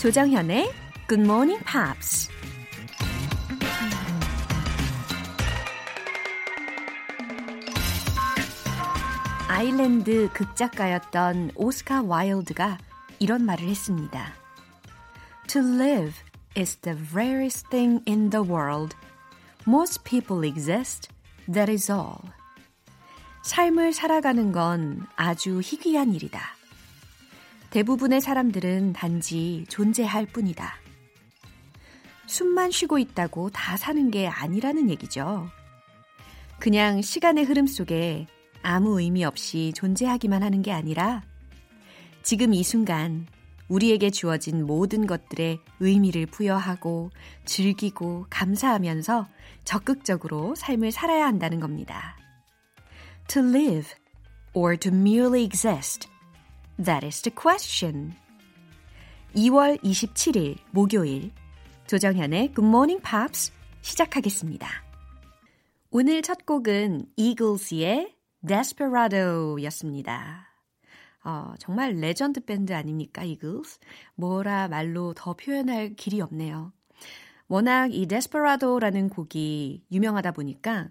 조정현의 Good Morning Pops. 아일랜드 극작가였던 오스카 와일드가 이런 말을 했습니다. To live is the rarest thing in the world. Most people exist. That is all. 삶을 살아가는 건 아주 희귀한 일이다. 대부분의 사람들은 단지 존재할 뿐이다. 숨만 쉬고 있다고 다 사는 게 아니라는 얘기죠. 그냥 시간의 흐름 속에 아무 의미 없이 존재하기만 하는 게 아니라 지금 이 순간 우리에게 주어진 모든 것들에 의미를 부여하고 즐기고 감사하면서 적극적으로 삶을 살아야 한다는 겁니다. To live or to merely exist? That is the question. 2월 27일 목요일 조정현의 Good Morning Pops 시작하겠습니다. 오늘 첫 곡은 Eagles의 Desperado였습니다. 어, 정말 레전드 밴드 아닙니까, Eagles? 뭐라 말로 더 표현할 길이 없네요. 워낙 이 Desperado라는 곡이 유명하다 보니까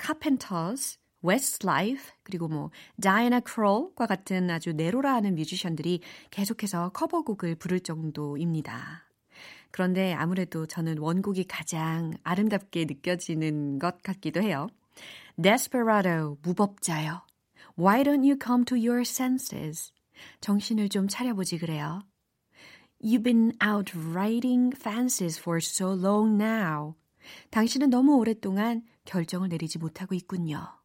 Carpenters, Westlife, 그리고 뭐 Diana Krall과 같은 아주 내로라 하는 뮤지션들이 계속해서 커버곡을 부를 정도입니다. 그런데 아무래도 저는 원곡이 가장 아름답게 느껴지는 것 같기도 해요. Desperado, 무법자요. Why don't you come to your senses? 정신을 좀 차려보지 그래요. You've been out riding fancies for so long now. 당신은 너무 오랫동안 결정을 내리지 못하고 있군요.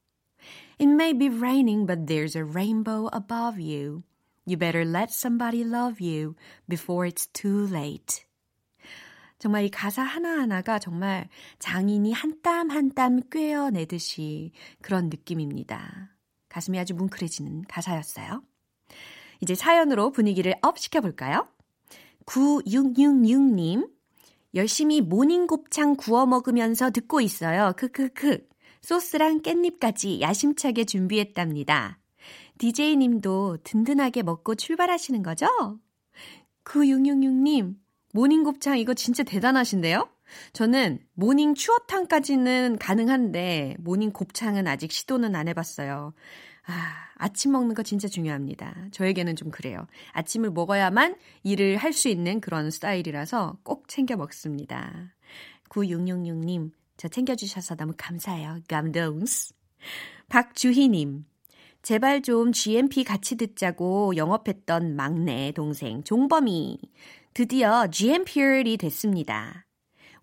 It may be raining, but there's a rainbow above you. You better let somebody love you before it's too late. 정말 이 가사 하나하나가 정말 장인이 한 땀 한 땀 꿰어내듯이 그런 느낌입니다. 가슴이 아주 뭉클해지는 가사였어요. 이제 사연으로 분위기를 up 시켜볼까요? 9666님, 열심히 모닝 곱창 구워 먹으면서 듣고 있어요. 크크크. 소스랑 깻잎까지 야심차게 준비했답니다. DJ님도 든든하게 먹고 출발하시는 거죠? 9666님, 모닝 곱창 이거 진짜 대단하신데요? 저는 모닝 추어탕까지는 가능한데 모닝 곱창은 아직 시도는 안 해봤어요. 아, 아침 먹는 거 진짜 중요합니다. 저에게는 좀 그래요. 아침을 먹어야만 일을 할 수 있는 그런 스타일이라서 꼭 챙겨 먹습니다. 9666님, 저 챙겨주셔서 너무 감사해요. 감동스. 박주희님, 제발 좀 GMP 같이 듣자고 영업했던 막내 동생 종범이 드디어 GMPR이 됐습니다.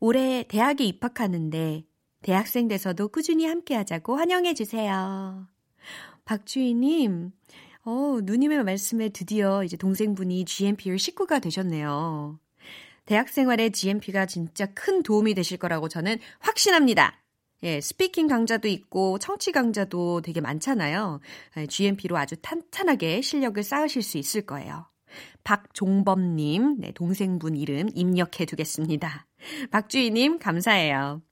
올해 대학에 입학하는데 대학생 돼서도 꾸준히 함께 하자고 환영해 주세요. 박주희님, 어, 누님의 말씀에 드디어 이제 동생분이 GMPR 식구가 되셨네요. 대학 생활에 GMP가 진짜 큰 도움이 되실 거라고 저는 확신합니다. 예, 스피킹 강좌도 있고 청취 강좌도 되게 많잖아요. GMP로 아주 탄탄하게 실력을 쌓으실 수 있을 거예요. 박종범님, 네, 동생분 이름 입력해 두겠습니다. 박주희님, 감사해요.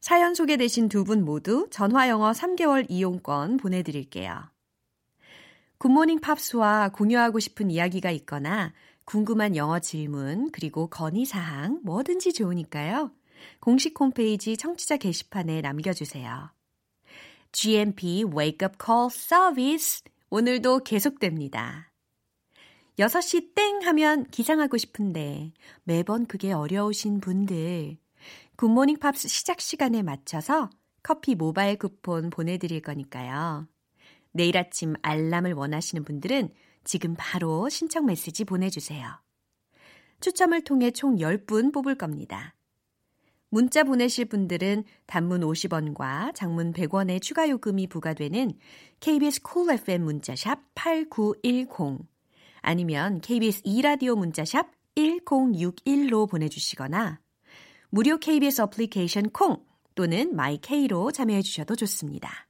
사연 소개되신 두 분 모두 전화영어 3개월 이용권 보내드릴게요. 굿모닝 팝스와 공유하고 싶은 이야기가 있거나 궁금한 영어 질문, 그리고 건의사항 뭐든지 좋으니까요. 공식 홈페이지 청취자 게시판에 남겨주세요. GMP Wake Up Call Service 오늘도 계속됩니다. 6시 땡 하면 기상하고 싶은데 매번 그게 어려우신 분들 Good Morning Pops 시작 시간에 맞춰서 커피 모바일 쿠폰 보내드릴 거니까요. 내일 아침 알람을 원하시는 분들은 지금 바로 신청 메시지 보내주세요. 추첨을 통해 총 10분 뽑을 겁니다. 문자 보내실 분들은 단문 50원과 장문 100원의 추가 요금이 부과되는 KBS cool Cool FM 문자샵 8910 아니면 KBS 2라디오 문자샵 1061로 보내주시거나 무료 KBS 어플리케이션 콩 또는 my K로 참여해 주셔도 좋습니다.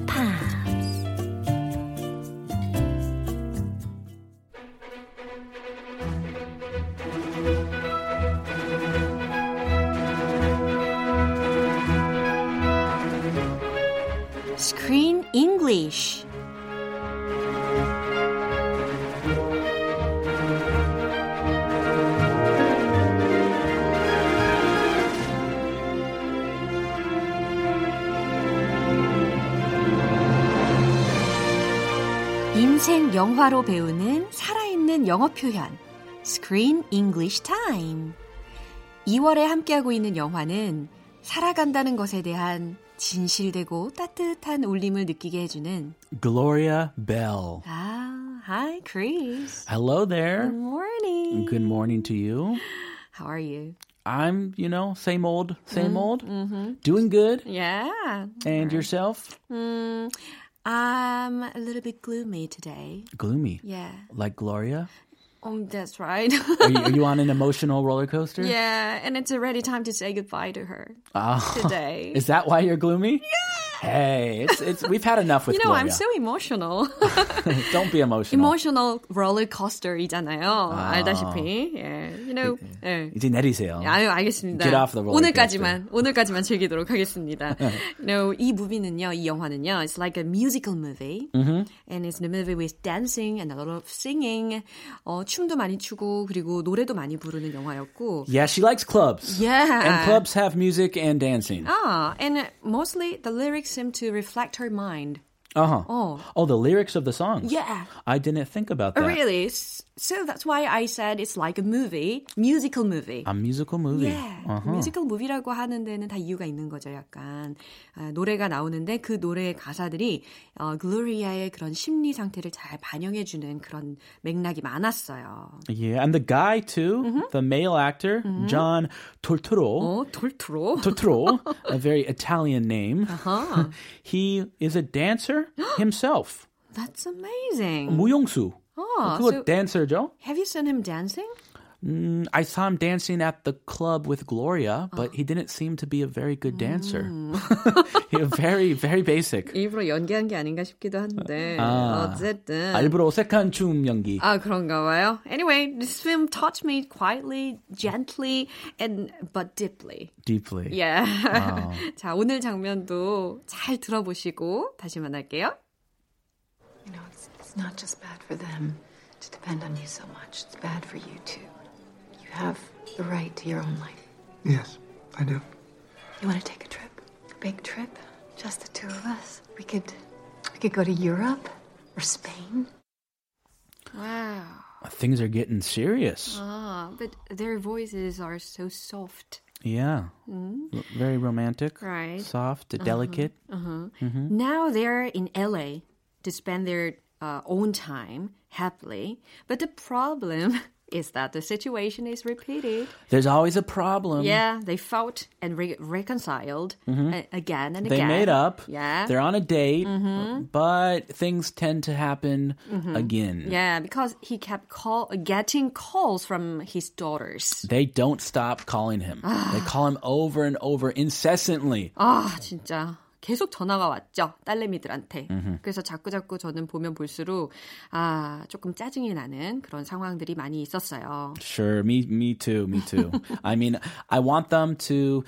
Pops. 영화로 배우는 살아있는 영어 표현. Screen English Time. 2월에 함께하고 있는 영화는 살아간다는 것에 대한 진실되고 따뜻한 울림을 느끼게 해주는 Gloria Bell. 아, hi Chris. Hello there. Good morning. Good morning to you. How are you? I'm, you know, same old, same old. Doing good. Yeah. And yourself? Mm, I'm a little bit gloomy today. Gloomy. Yeah. Like Gloria? Um, that's right. Are you, are you on an emotional roller coaster? yeah, and it's already time to say goodbye to her Ah. today. Is that why you're gloomy? Yeah. Hey, it's it's we've had enough with you know, Gloria. I'm so emotional. Don't be emotional. emotional roller coaster이잖아요. 알다시피. 예. You know. 예. 이제 내리세요. 아유, 알겠습니다. Get off the roller 오늘까지만, 오늘까지만 즐기도록 하겠습니다. no, 이 무비는요, 이 영화는요, it's like a musical movie. And it's a movie with dancing and a lot of singing. 어, 춤도 많이 추고, 그리고 노래도 많이 부르는 영화였고. Yeah, she likes clubs. Yeah. And clubs have music and dancing. Ah, and mostly the lyrics seem to reflect her mind. Uh-huh. Oh. Oh, the lyrics of the songs. Yeah. I didn't think about that. Really? S- So that's why I said it's like a movie, musical movie. A musical movie. Yeah. Uh-huh. 뮤지컬 무비라고 하는 데는 다 이유가 있는 거죠, 약간. 아, 노래가 나오는데 그 노래의 가사들이 어, 글로리아의 그런 심리 상태를 잘 반영해주는 그런 맥락이 많았어요. Yeah, and the guy too, Mm-hmm. the male actor, John Torturo. 어, 돌트로? Torturo, a very Italian name. Uh-huh. he is a dancer himself. That's amazing. 무용수. 어, 그거 so dancer죠? have you seen him dancing? Mm, I saw him dancing at the club with Gloria, Oh. but he didn't seem to be a very good dancer. Mm. he was very, very basic. 일부러 연기한 게 아닌가 싶기도 한데 아. 어쨌든 아, 일부러 어색한 춤 연기. 아, 그런가 봐요. Anyway, this film touched me quietly, gently, and but deeply. Deeply. Yeah. 자, 오늘 장면도 잘 들어보시고 다시 만날게요. You know, it's, it's not just bad for them to depend on you so much. It's bad for you too. You have the right to your own life. Yes, I do. You want to take a trip? A big trip? Just the two of us? We could we could go to Europe or Spain. Wow. Things are getting serious. Ah, but their voices are so soft. Yeah. R- Very romantic. Mm-hmm. Right. Soft, delicate. Uh huh. Now they're in LA to spend their uh, own time happily. But the problem is that the situation is repeated. There's always a problem. Yeah, they fought and re- reconciled mm-hmm. Uh, again and they again. They made up. Yeah. They're on a date, mm-hmm. but things tend to happen mm-hmm. again. Yeah, because he kept call- getting calls from his daughters. They don't stop calling him. Ah. they call him over and over incessantly. Ah, oh, 진짜. 계속 전화가 왔죠. 딸내미들한테. 그래서 자꾸자꾸 저는 보면 볼수록, 아, 조금 짜증이 나는 그런 상황들이 많이 있었어요. Sure, me me too, me too. I mean, I want them to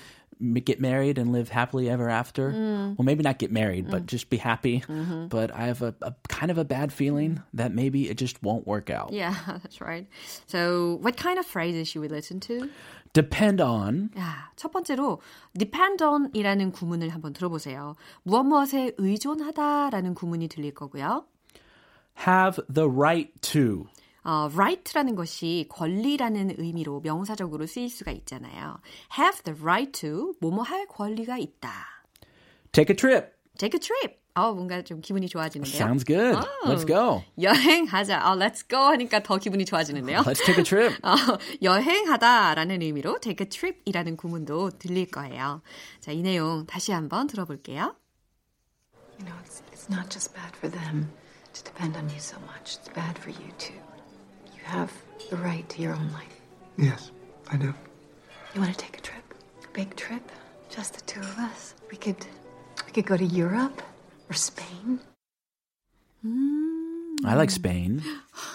get married and live happily ever after. Well, maybe not get married, but just be happy. But I have a, a kind of a bad feeling that maybe it just won't work out. Yeah, that's right. So, what kind of phrases should we listen to? Depend on 야, 첫 번째로 depend on이라는 구문을 한번 들어보세요. 무엇 무엇에 의존하다라는 구문이 들릴 거고요. have the right to. 어, right라는 것이 권리라는 의미로 명사적으로 쓰일 수가 있잖아요. have the right to 뭐뭐 할 권리가 있다. Take a trip. take a trip. 어, 뭔가 좀 기분이 좋아지는데요. Sounds good. Let's go. 여행하자. 어, let's go 하니까 더 기분이 좋아지는데요. Let's take a trip. 어, 여행하다라는 의미로 take a trip이라는 구문도 들릴 거예요. 자, 이 내용 다시 한번 들어볼게요. You know, it's it's not just bad for them to depend on you so much. It's bad for you too. You have the right to your own life. Yes, I do. You want to take a trip? A big trip? Just the two of us. We could we could go to Europe or Spain. I like Spain.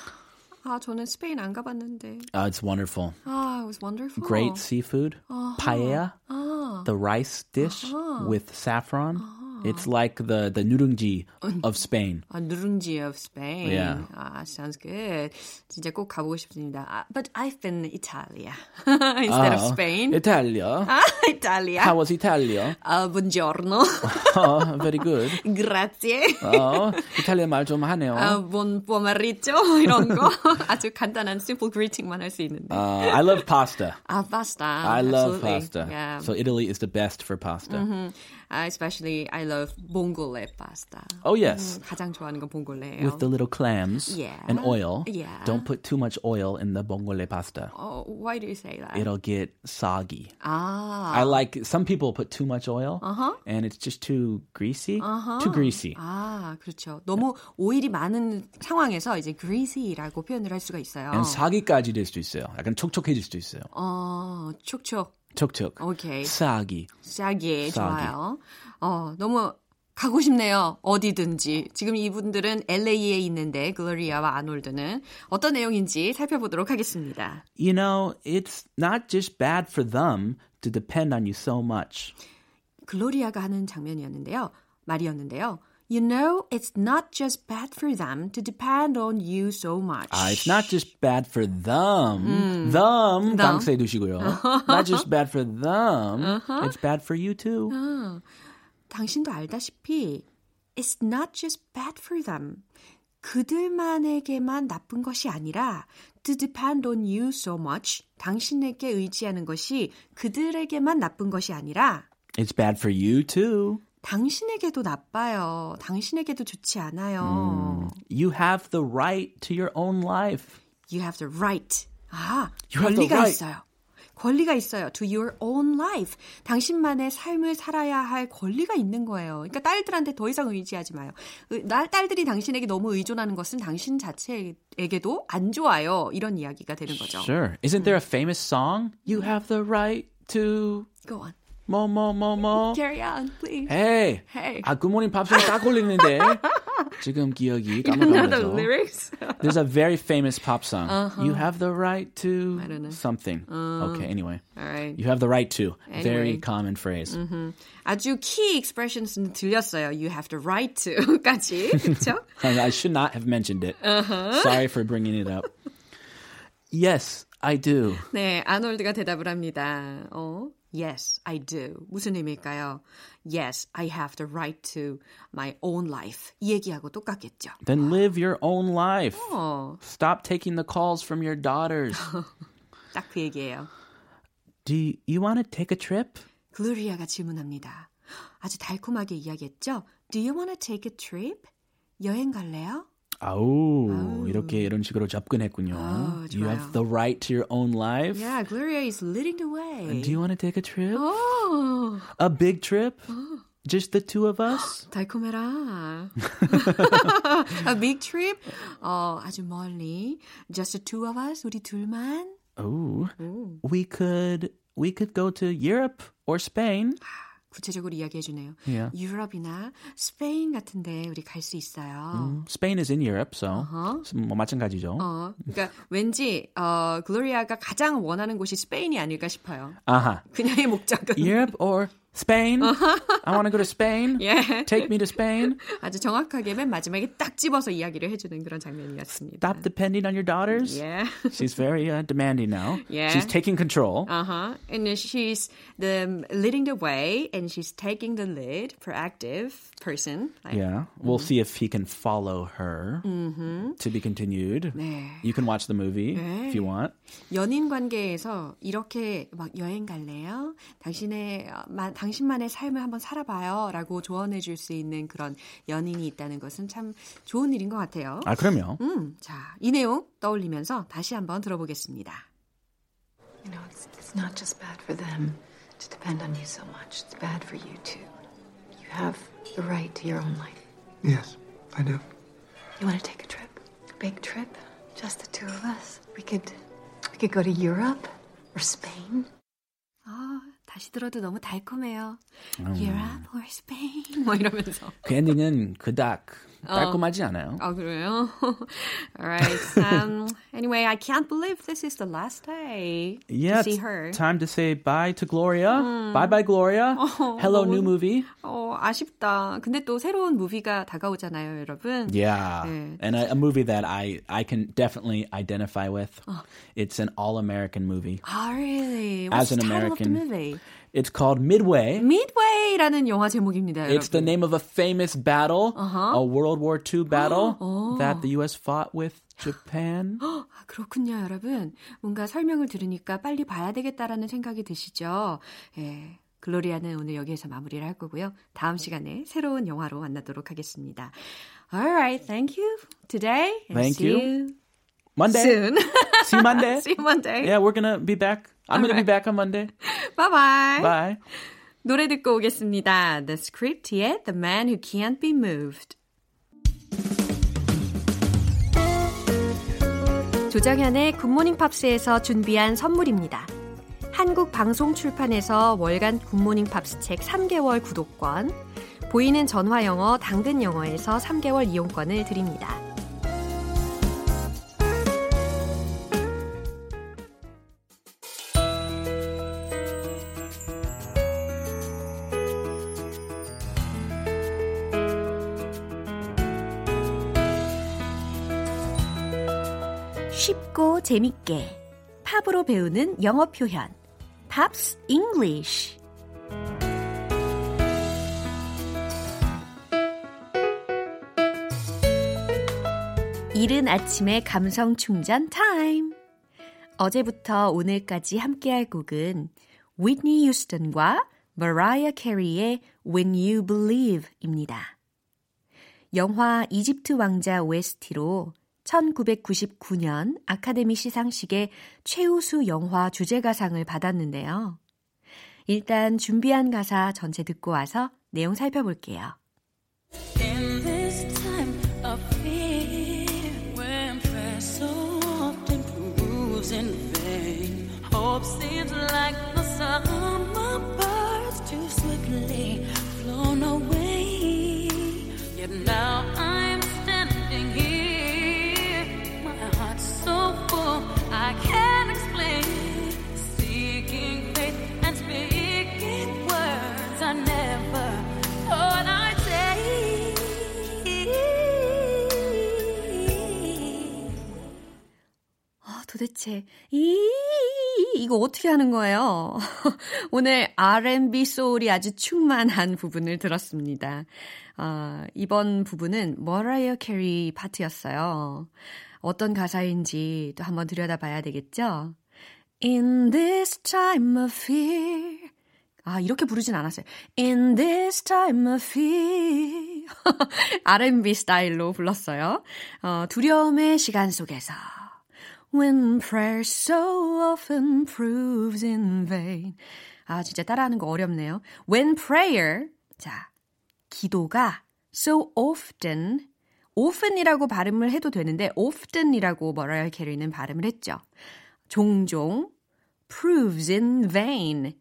아, 저는 스페인 안 가봤는데. Uh, it's wonderful. 아, it was wonderful. Great seafood. Paella, 아, the rice dish with saffron. It's like the the nuringji of Spain. 아, 누룽지 of Spain. Yeah. 아, sounds good. 진짜 꼭 가보고 싶습니다. 아, but I've been Italia instead of Uh, Spain. Italia. 아, Italia. How was Italia? 아, buongiorno. Oh, very good. Grazie. 어, 이탈리아 말 좀 하네요. 아, buon pomeriggio 이런 거 아주 간단한 simple greeting만 할 수 있는데. Uh, I love pasta. 아, pasta. I love Absolutely. pasta. Yeah. So Italy is the best for pasta. Uh, especially I love bongole pasta. Oh yes. 음, 가장 좋아하는 건 봉골레예요. With the little clams Yeah. and oil. Yeah. Don't put too much oil in the bongole pasta. oh, why do you say that? It'll get soggy. 아. I like some people put too much oil and it's just too greasy. Too greasy. 아, 그렇죠. 너무 오일이 많은 상황에서 이제 greasy라고 표현을 할 수가 있어요. And 사기까지 될 수도 있어요. 약간 촉촉해질 수도 있어요. 어, 촉촉. 촉촉. 오케이. 싸게 싸게. 좋아요. 어, 너무 가고 싶네요. 어디든지. 지금 이분들은 LA에 있는데 글로리아와 아놀드는 어떤 내용인지 살펴보도록 하겠습니다. You know, it's not just bad for them to depend on you so much. 글로리아가 하는 장면이었는데요. 말이었는데요. You know, it's not just bad for them to depend on you so much. Ah, it's not just bad for them. Them, 강세 두시고요. not just bad for them. It's bad for you too. 당신도 알다시피 it's not just bad for them. 그들만에게만 나쁜 것이 아니라 to depend on you so much. 당신에게 의지하는 것이 그들에게만 나쁜 것이 아니라 It's bad for you too. 당신에게도 나빠요. 당신에게도 좋지 않아요. You have the right to your own life. You have the right. 아, You 권리가 right. 있어요. 권리가 있어요. To your own life. 당신만의 삶을 살아야 할 권리가 있는 거예요. 그러니까 딸들한테 더 이상 의지하지 마요. 딸들이 당신에게 너무 의존하는 것은 당신 자체에게도 안 좋아요. 이런 이야기가 되는 거죠. Sure. Isn't there a famous song? You have the right to Go on. 뭐 뭐 뭐 뭐. Carry on, please. Hey. Hey. 아 굿모닝 팝송 딱 걸리는데 지금 기억이 You know the 까먹어서. lyrics? There's a very famous pop song. You have the right to Uh-huh. I don't know. Uh. something. okay, anyway. All right. You have the right to. Anyway. Very common phrase. 아주 key expressions는 들렸어요. You have the right to.까지. 그렇죠? I should not have mentioned it. Sorry for bringing it up. Yes, I do. 네, 아놀드가 대답을 합니다. 어? Yes, I do. 무슨 의미일까요? Yes, I have the right to my own life. 이 얘기하고 똑같겠죠. Then live your own life. 어, Stop taking the calls from your daughters. 딱 그 얘기예요. Do you, you want to take a trip? 글로리아가 질문합니다. 아주 달콤하게 이야기했죠? Do you want to take a trip? 여행 갈래요? 아우, 이렇게 이런 식으로 접근했군요. 아우, you 좋아요. have the right to your own life. Yeah, Gloria is leading the way. Do you want to take a trip? 어, A big trip? Just the two of us? 달콤해라. A big trip? 어, 아주 멀리. Just the two of us? 우리 둘만? Oh, we could we could go to Europe or Spain. 구체적으로 이야기해 주네요. Yeah. 유럽이나 스페인 같은데 우리 갈 수 있어요. Spain is in Europe, so 뭐 마찬가지죠. 어, 그러니까 왠지 어, 글로리아가 가장 원하는 곳이 스페인이 아닐까 싶어요. 아하. 그녀의 목적은 Europe or Spain? I want to go to Spain. 예. Take me to Spain. 아주 정확하게 맨 마지막에 딱 집어서 이야기를 해주는 그런 장면이었습니다. Stop depending on your daughters. Yeah. She's very uh, demanding now. Yeah. She's taking control. Uh-huh. And then she's the leading the way and she's taking the lead, proactive person. Like, Yeah, we'll see if he can follow her. To be continued. 네. You can watch the movie if you want. 연인 관계에서 이렇게 막 여행 갈래요? 당신의 어, 마- 당신만의 삶을 한번 살아봐요 라고 조언해 줄 수 있는 그런 연인이 있다는 것은 참 좋은 일인 것 같아요. 아, 그럼요. 음, 자, 이 내용 떠올리면서 다시 한번 들어보겠습니다. You know, it's, it's not just bad for them to depend on you so much. It's bad for you too. You have the right to your own life. Yes, I do. You want to take a trip? A big trip? Just the two of us? We could we could go to Europe or Spain. 아, 다시 들어도 너무 달콤해요. 음. Europe or Spain 뭐 이러면서. 그 엔딩은 그닥 깔끔하지 않아요. 아 그래요? Alright. Um, anyway, I can't believe this is the last day yeah, to see her. Time to say bye to Gloria. 음. Bye bye Gloria. Oh, Hello 너무, new movie. 어 아쉽다. 근데 또 새로운 무비가 다가오잖아요, 여러분. Yeah. 네. And a, a movie that I I can definitely identify with. Oh. It's an all-American movie. Oh, really? What's As an the title American, of the movie? It's called Midway. Midway라는 영화 제목입니다. It's 여러분. the name of a famous battle, uh-huh. a World War II battle oh. that the U.S. fought with Japan. 아, 그렇군요, 여러분. 뭔가 설명을 들으니까 빨리 봐야 되겠다라는 생각이 드시죠? 예. 글로리아는 오늘 여기에서 마무리를 할 거고요. 다음 시간에 새로운 영화로 만나도록 하겠습니다. Alright, thank you today. And thank see you. you Monday. Soon. see you Monday. see you Monday. Yeah, we're gonna be back. I'm going to be back on Monday. bye bye. Bye. 노래 듣고 오겠습니다. The Script의 The Man Who Can't Be Moved. 조정현의 굿모닝 팝스에서 준비한 선물입니다. 한국 방송 출판에서 월간 굿모닝 팝스 책 3개월 구독권, 보이는 전화 영어 당근 영어에서 3개월 이용권을 드립니다. 쉽고 재밌게 팝으로 배우는 영어 표현 Pops English 이른 아침의 감성 충전 타임 어제부터 오늘까지 함께할 곡은 휘트니 휴스턴과 머라이어 캐리의 When You Believe입니다. 영화 이집트 왕자 OST로 1999년 아카데미 시상식의 최우수 영화 주제가상을 받았는데요. 일단 준비한 가사 전체 듣고 와서 내용 살펴볼게요. 도대체 이 이거 어떻게 하는 거예요? 오늘 R&B 소울이 아주 충만한 부분을 들었습니다. 아, 이번 부분은 머라이어 캐리 파트였어요. 어떤 가사인지 또 한번 들여다봐야 되겠죠? In this time of fear. 아, 이렇게 부르진 않았어요. In this time of fear. R&B 스타일로 불렀어요. 어, 두려움의 시간 속에서. When prayer so often proves in vain. 아, 진짜 따라하는 거 어렵네요. When prayer. 자, 기도가 so often often이라고 발음을 해도 되는데 often이라고 머라이어 캐리는 발음을 했죠. 종종 proves in vain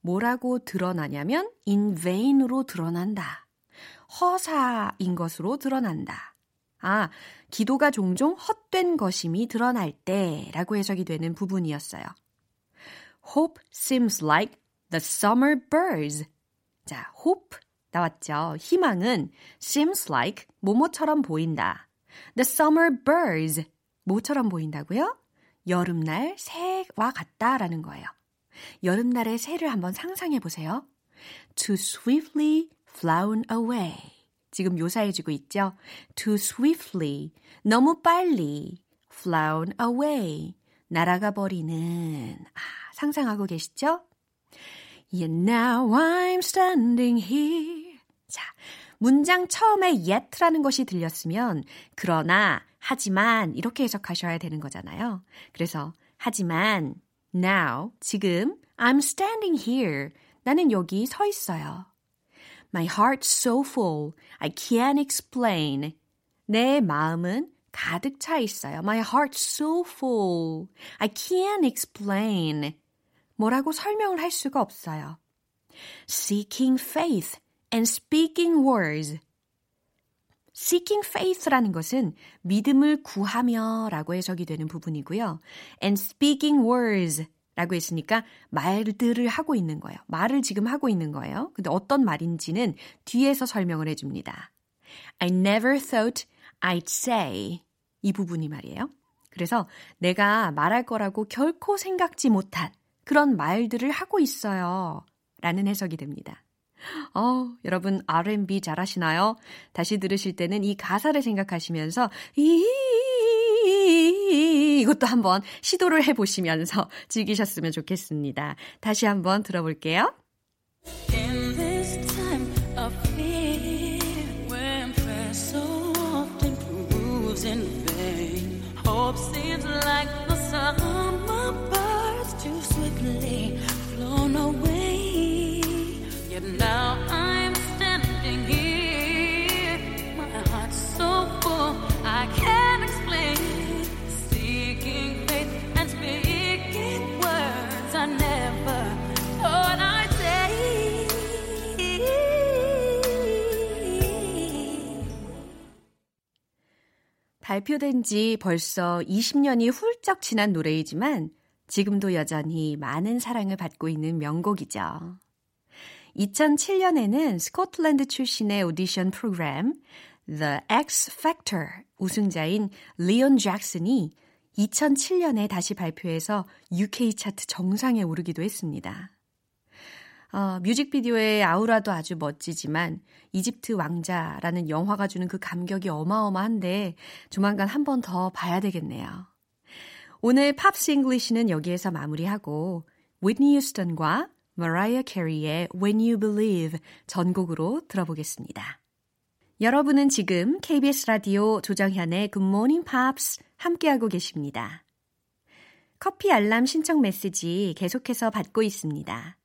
뭐라고 드러나냐면 in vain으로 드러난다. 허사인 것으로 드러난다. 아, 기도가 종종 헛된 것임이 드러날 때라고 해석이 되는 부분이었어요. Hope seems like the summer birds. 자, hope 나왔죠. 희망은 seems like 뭐뭐처럼 보인다. The summer birds 뭐처럼 보인다고요? 여름날 새와 같다라는 거예요. 여름날의 새를 한번 상상해 보세요. To swiftly flown away. 지금 묘사해주고 있죠. To swiftly 너무 빨리 flown away 날아가 버리는 아, 상상하고 계시죠? Yeah, now I'm standing here. 자, 문장 처음에 yet라는 것이 들렸으면 그러나, 하지만 이렇게 해석하셔야 되는 거잖아요. 그래서 하지만 now 지금 I'm standing here. 나는 여기 서 있어요. My heart's so full. I can't explain. 내 마음은 가득 차 있어요. My heart's so full. I can't explain. 뭐라고 설명을 할 수가 없어요. seeking faith and speaking words. seeking faith라는 것은 믿음을 구하며 라고 해석이 되는 부분이고요. and speaking words 라고 했으니까 말들을 하고 있는 거예요. 말을 지금 하고 있는 거예요. 근데 어떤 말인지는 뒤에서 설명을 해줍니다. I never thought I'd say 이 부분이 말이에요. 그래서 내가 말할 거라고 결코 생각지 못한 그런 말들을 하고 있어요. 라는 해석이 됩니다. 어, 여러분 R&B 잘하시나요? 다시 들으실 때는 이 가사를 생각하시면서 이 이것도 한번 시도를 해 보시면서 즐기셨으면 좋겠습니다. 다시 한번 들어볼게요. In vain, hope seems like the summer 발표된 지 벌써 20년이 훌쩍 지난 노래이지만 지금도 여전히 많은 사랑을 받고 있는 명곡이죠. 2007년에는 스코틀랜드 출신의 오디션 프로그램 The X Factor 우승자인 리온 잭슨이 2007년에 다시 발표해서 UK 차트 정상에 오르기도 했습니다. 어, 뮤직비디오의 아우라도 아주 멋지지만 이집트 왕자라는 영화가 주는 그 감격이 어마어마한데 조만간 한 번 더 봐야 되겠네요. 오늘 Pops English는 여기에서 마무리하고 휘트니 휴스턴과 머라이어 캐리의 When You Believe 전곡으로 들어보겠습니다. 여러분은 지금 KBS 라디오 조정현의 Good Morning Pops 함께하고 계십니다. 커피 알람 신청 메시지 계속해서 받고 있습니다.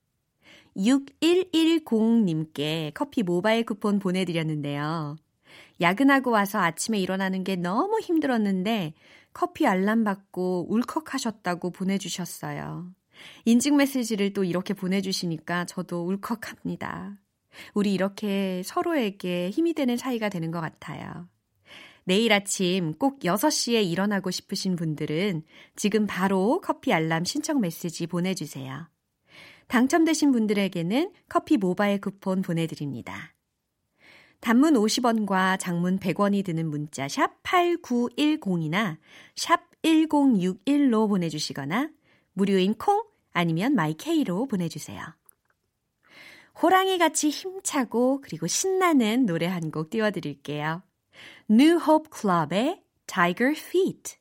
6110님께 커피 모바일 쿠폰 보내드렸는데요. 야근하고 와서 아침에 일어나는 게 너무 힘들었는데 커피 알람 받고 울컥하셨다고 보내주셨어요. 인증 메시지를 또 이렇게 보내주시니까 저도 울컥합니다. 우리 이렇게 서로에게 힘이 되는 사이가 되는 것 같아요. 내일 아침 꼭 6시에 일어나고 싶으신 분들은 지금 바로 커피 알람 신청 메시지 보내주세요. 당첨되신 분들에게는 커피 모바일 쿠폰 보내드립니다. 단문 50원과 장문 100원이 드는 문자 샵 8910이나 샵 1061로 보내주시거나 무료인 콩 아니면 마이케이로 보내주세요. 호랑이 같이 힘차고 그리고 신나는 노래 한 곡 띄워드릴게요. New Hope Club의 Tiger Feet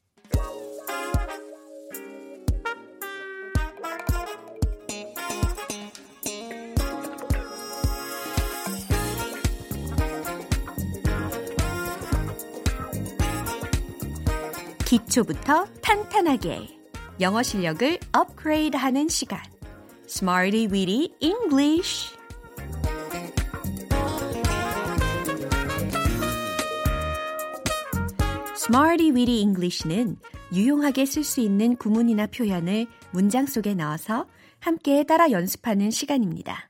기초부터 탄탄하게 영어 실력을 업그레이드 하는 시간 Smarty Weedy English Smarty Weedy English는 유용하게 쓸 수 있는 구문이나 표현을 문장 속에 넣어서 함께 따라 연습하는 시간입니다.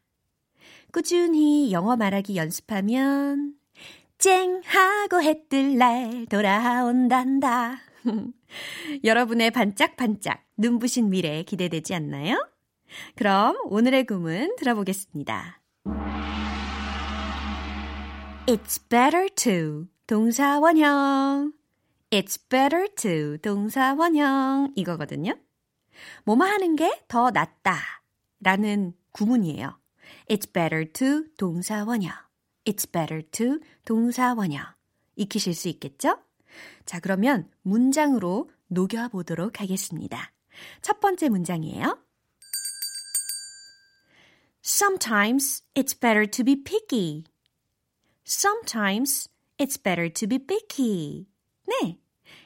꾸준히 영어 말하기 연습하면 쨍 하고 해 뜰 날 돌아온단다. 여러분의 반짝반짝 눈부신 미래 기대되지 않나요? 그럼 오늘의 구문 들어보겠습니다. It's better to 동사 원형 It's better to 동사 원형 이거거든요. 뭐뭐 하는 게 더 낫다 라는 구문이에요. It's better to 동사 원형 It's better to 동사 원형 익히실 수 있겠죠? 자, 그러면 문장으로 녹여보도록 하겠습니다. 첫 번째 문장이에요. Sometimes it's better to be picky. Sometimes it's better to be picky. 네.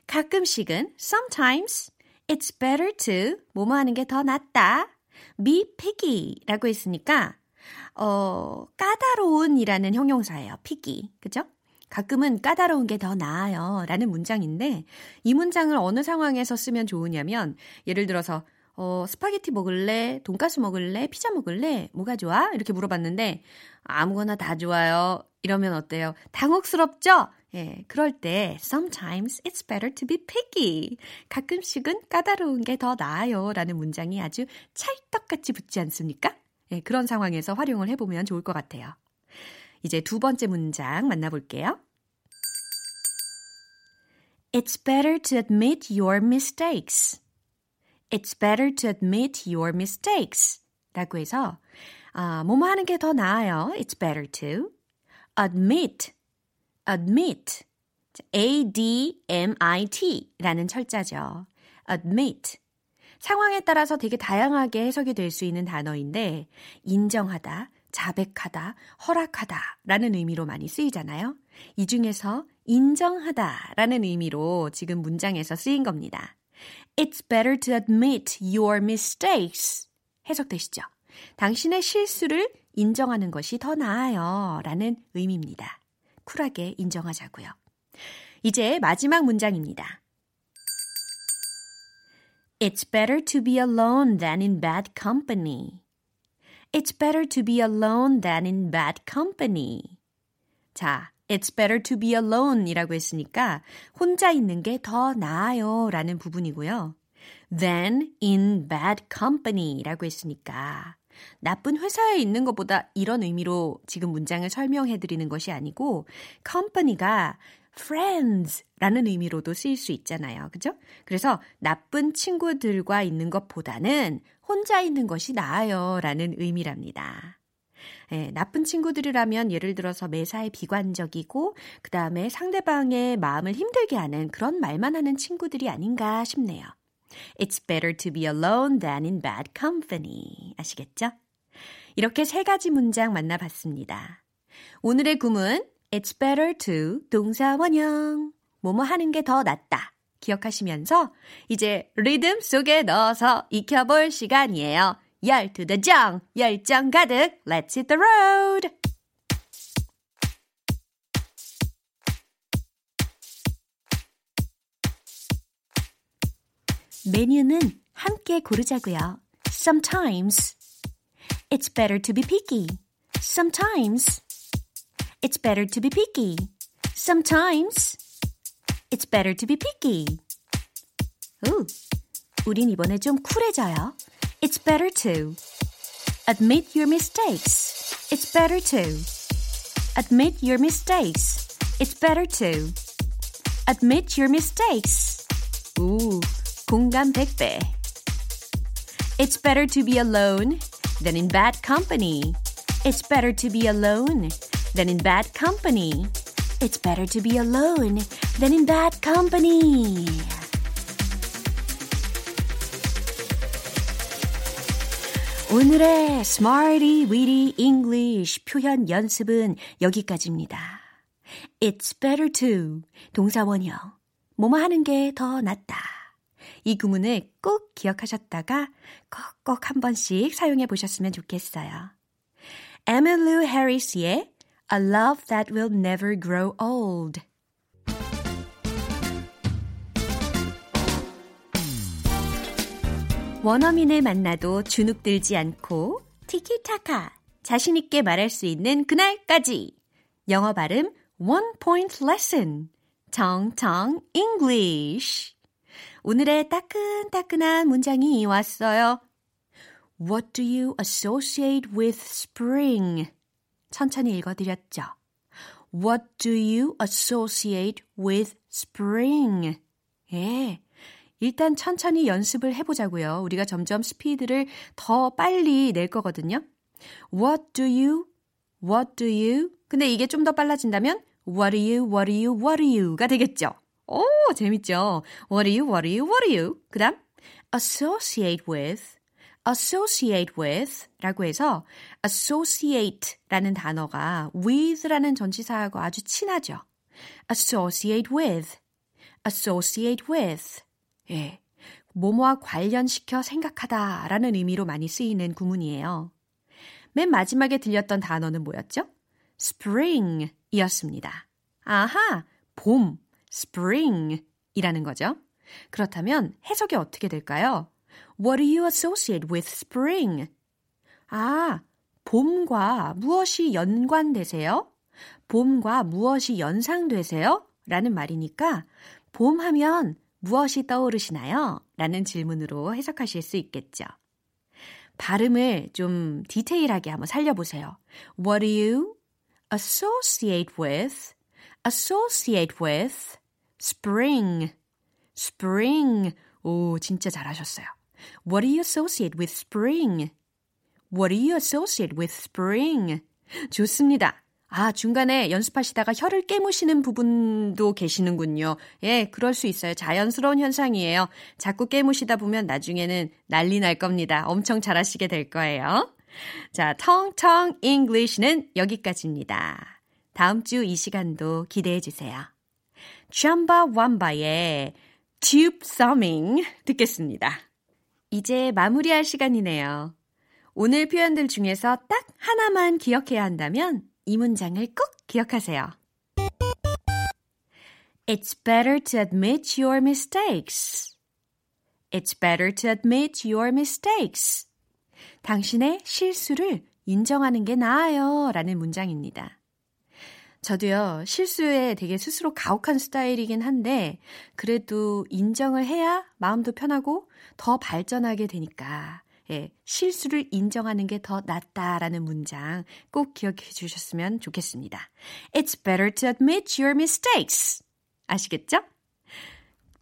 가끔씩은 sometimes it's better to 뭐뭐 하는 게 더 낫다. be picky 라고 했으니까 어, 까다로운이라는 형용사예요. picky. 그죠? 가끔은 까다로운 게 더 나아요. 라는 문장인데, 이 문장을 어느 상황에서 쓰면 좋으냐면, 예를 들어서, 어, 스파게티 먹을래? 돈가스 먹을래? 피자 먹을래? 뭐가 좋아? 이렇게 물어봤는데 아무거나 다 좋아요. 이러면 어때요? 당혹스럽죠? 예, 그럴 때 sometimes it's better to be picky. 가끔씩은 까다로운 게 더 나아요. 라는 문장이 아주 찰떡같이 붙지 않습니까? 예, 그런 상황에서 활용을 해보면 좋을 것 같아요. 이제 두 번째 문장 만나볼게요. It's better to admit your mistakes. It's better to admit your mistakes. 라고 해서, 아, 뭐뭐 하는 게 더 나아요. It's better to admit, admit, A-D-M-I-T 라는 철자죠. admit. 상황에 따라서 되게 다양하게 해석이 될 수 있는 단어인데, 인정하다, 자백하다, 허락하다 라는 의미로 많이 쓰이잖아요. 이 중에서 인정하다 라는 의미로 지금 문장에서 쓰인 겁니다. It's better to admit your mistakes. 해석되시죠? 당신의 실수를 인정하는 것이 더 나아요. 라는 의미입니다. 쿨하게 인정하자고요. 이제 마지막 문장입니다. It's better to be alone than in bad company. It's better to be alone than in bad company. 자, It's better to be alone 이라고 했으니까 혼자 있는 게 더 나아요 라는 부분이고요. than in bad company 라고 했으니까 나쁜 회사에 있는 것보다 이런 의미로 지금 문장을 설명해 드리는 것이 아니고 company가 friends 라는 의미로도 쓰일 수 있잖아요. 그죠? 그래서 나쁜 친구들과 있는 것보다는 혼자 있는 것이 나아요 라는 의미랍니다. 예, 나쁜 친구들이라면 예를 들어서 매사에 비관적이고 그 다음에 상대방의 마음을 힘들게 하는 그런 말만 하는 친구들이 아닌가 싶네요. It's better to be alone than in bad company. 아시겠죠? 이렇게 세 가지 문장 만나봤습니다. 오늘의 구문 It's better to 동사 원형 뭐뭐 하는 게 더 낫다. 기억하시면서 이제 리듬 속에 넣어서 익혀볼 시간이에요. 열두 대장, 열정 가득, let's hit the road! 메뉴는 함께 고르자고요. Sometimes it's better to be picky. Sometimes it's better to be picky. Sometimes it's better to be picky. 우, 우린 이번에 좀 쿨해져요. It's better to admit your mistakes. It's better to admit your mistakes. It's better to admit your mistakes. 오, 공감 100배. It's better to be alone than in bad company. It's better to be alone than in bad company. It's better to be alone than in bad company. 오늘의 Smarty Weedy English 표현 연습은 여기까지입니다. It's better to 동사 원형 뭐뭐 하는 게 더 낫다. 이 구문을 꼭 기억하셨다가 꼭꼭 한 번씩 사용해 보셨으면 좋겠어요. 에밀루 해리스의 A Love That Will Never Grow Old 원어민을 만나도 주눅들지 않고 티키타카 자신있게 말할 수 있는 그날까지 영어 발음 One Point Lesson 정정 English 오늘의 따끈따끈한 문장이 왔어요. What do you associate with spring? 천천히 읽어드렸죠. What do you associate with spring? 예. 일단 천천히 연습을 해보자고요. 우리가 점점 스피드를 더 빨리 낼 거거든요. What do you? What do you? 근데 이게 좀 더 빨라진다면 What are you? What are you? What are you?가 되겠죠. 오, 재밌죠. What are you? What are you? What are you? 그 다음 associate with associate with 라고 해서 associate 라는 단어가 with 라는 전치사하고 아주 친하죠. associate with associate with 예. 뭐뭐와 관련시켜 생각하다 라는 의미로 많이 쓰이는 구문이에요. 맨 마지막에 들렸던 단어는 뭐였죠? spring 이었습니다. 아하, 봄, spring 이라는 거죠. 그렇다면 해석이 어떻게 될까요? What do you associate with spring? 아, 봄과 무엇이 연관되세요? 봄과 무엇이 연상되세요? 라는 말이니까 봄 하면 무엇이 떠오르시나요? 라는 질문으로 해석하실 수 있겠죠. 발음을 좀 디테일하게 한번 살려보세요. What do you associate with, associate with spring, spring. 오, 진짜 잘하셨어요. What do you associate with spring? What do you associate with spring? 좋습니다. 아, 중간에 연습하시다가 혀를 깨무시는 부분도 계시는군요. 예, 그럴 수 있어요. 자연스러운 현상이에요. 자꾸 깨무시다 보면 나중에는 난리 날 겁니다. 엄청 잘하시게 될 거예요. 자, 텅텅 English는 여기까지입니다. 다음 주 이 시간도 기대해 주세요. 챈바 완바의 Tube Thumbing 듣겠습니다. 이제 마무리할 시간이네요. 오늘 표현들 중에서 딱 하나만 기억해야 한다면 이 문장을 꼭 기억하세요. It's better to admit your mistakes. It's better to admit your mistakes. 당신의 실수를 인정하는 게 나아요. 라는 문장입니다. 저도요, 실수에 되게 스스로 가혹한 스타일이긴 한데, 그래도 인정을 해야 마음도 편하고 더 발전하게 되니까, 예, 실수를 인정하는 게 더 낫다라는 문장 꼭 기억해 주셨으면 좋겠습니다. It's better to admit your mistakes. 아시겠죠?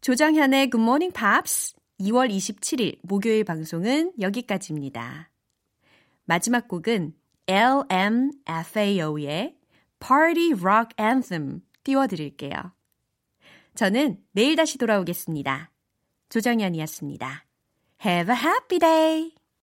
조정현의 Good Morning Pops 2월 27일 목요일 방송은 여기까지입니다. 마지막 곡은 LMFAO의 Party Rock Anthem 띄워드릴게요. 저는 내일 다시 돌아오겠습니다. 조정연이었습니다. Have a happy day!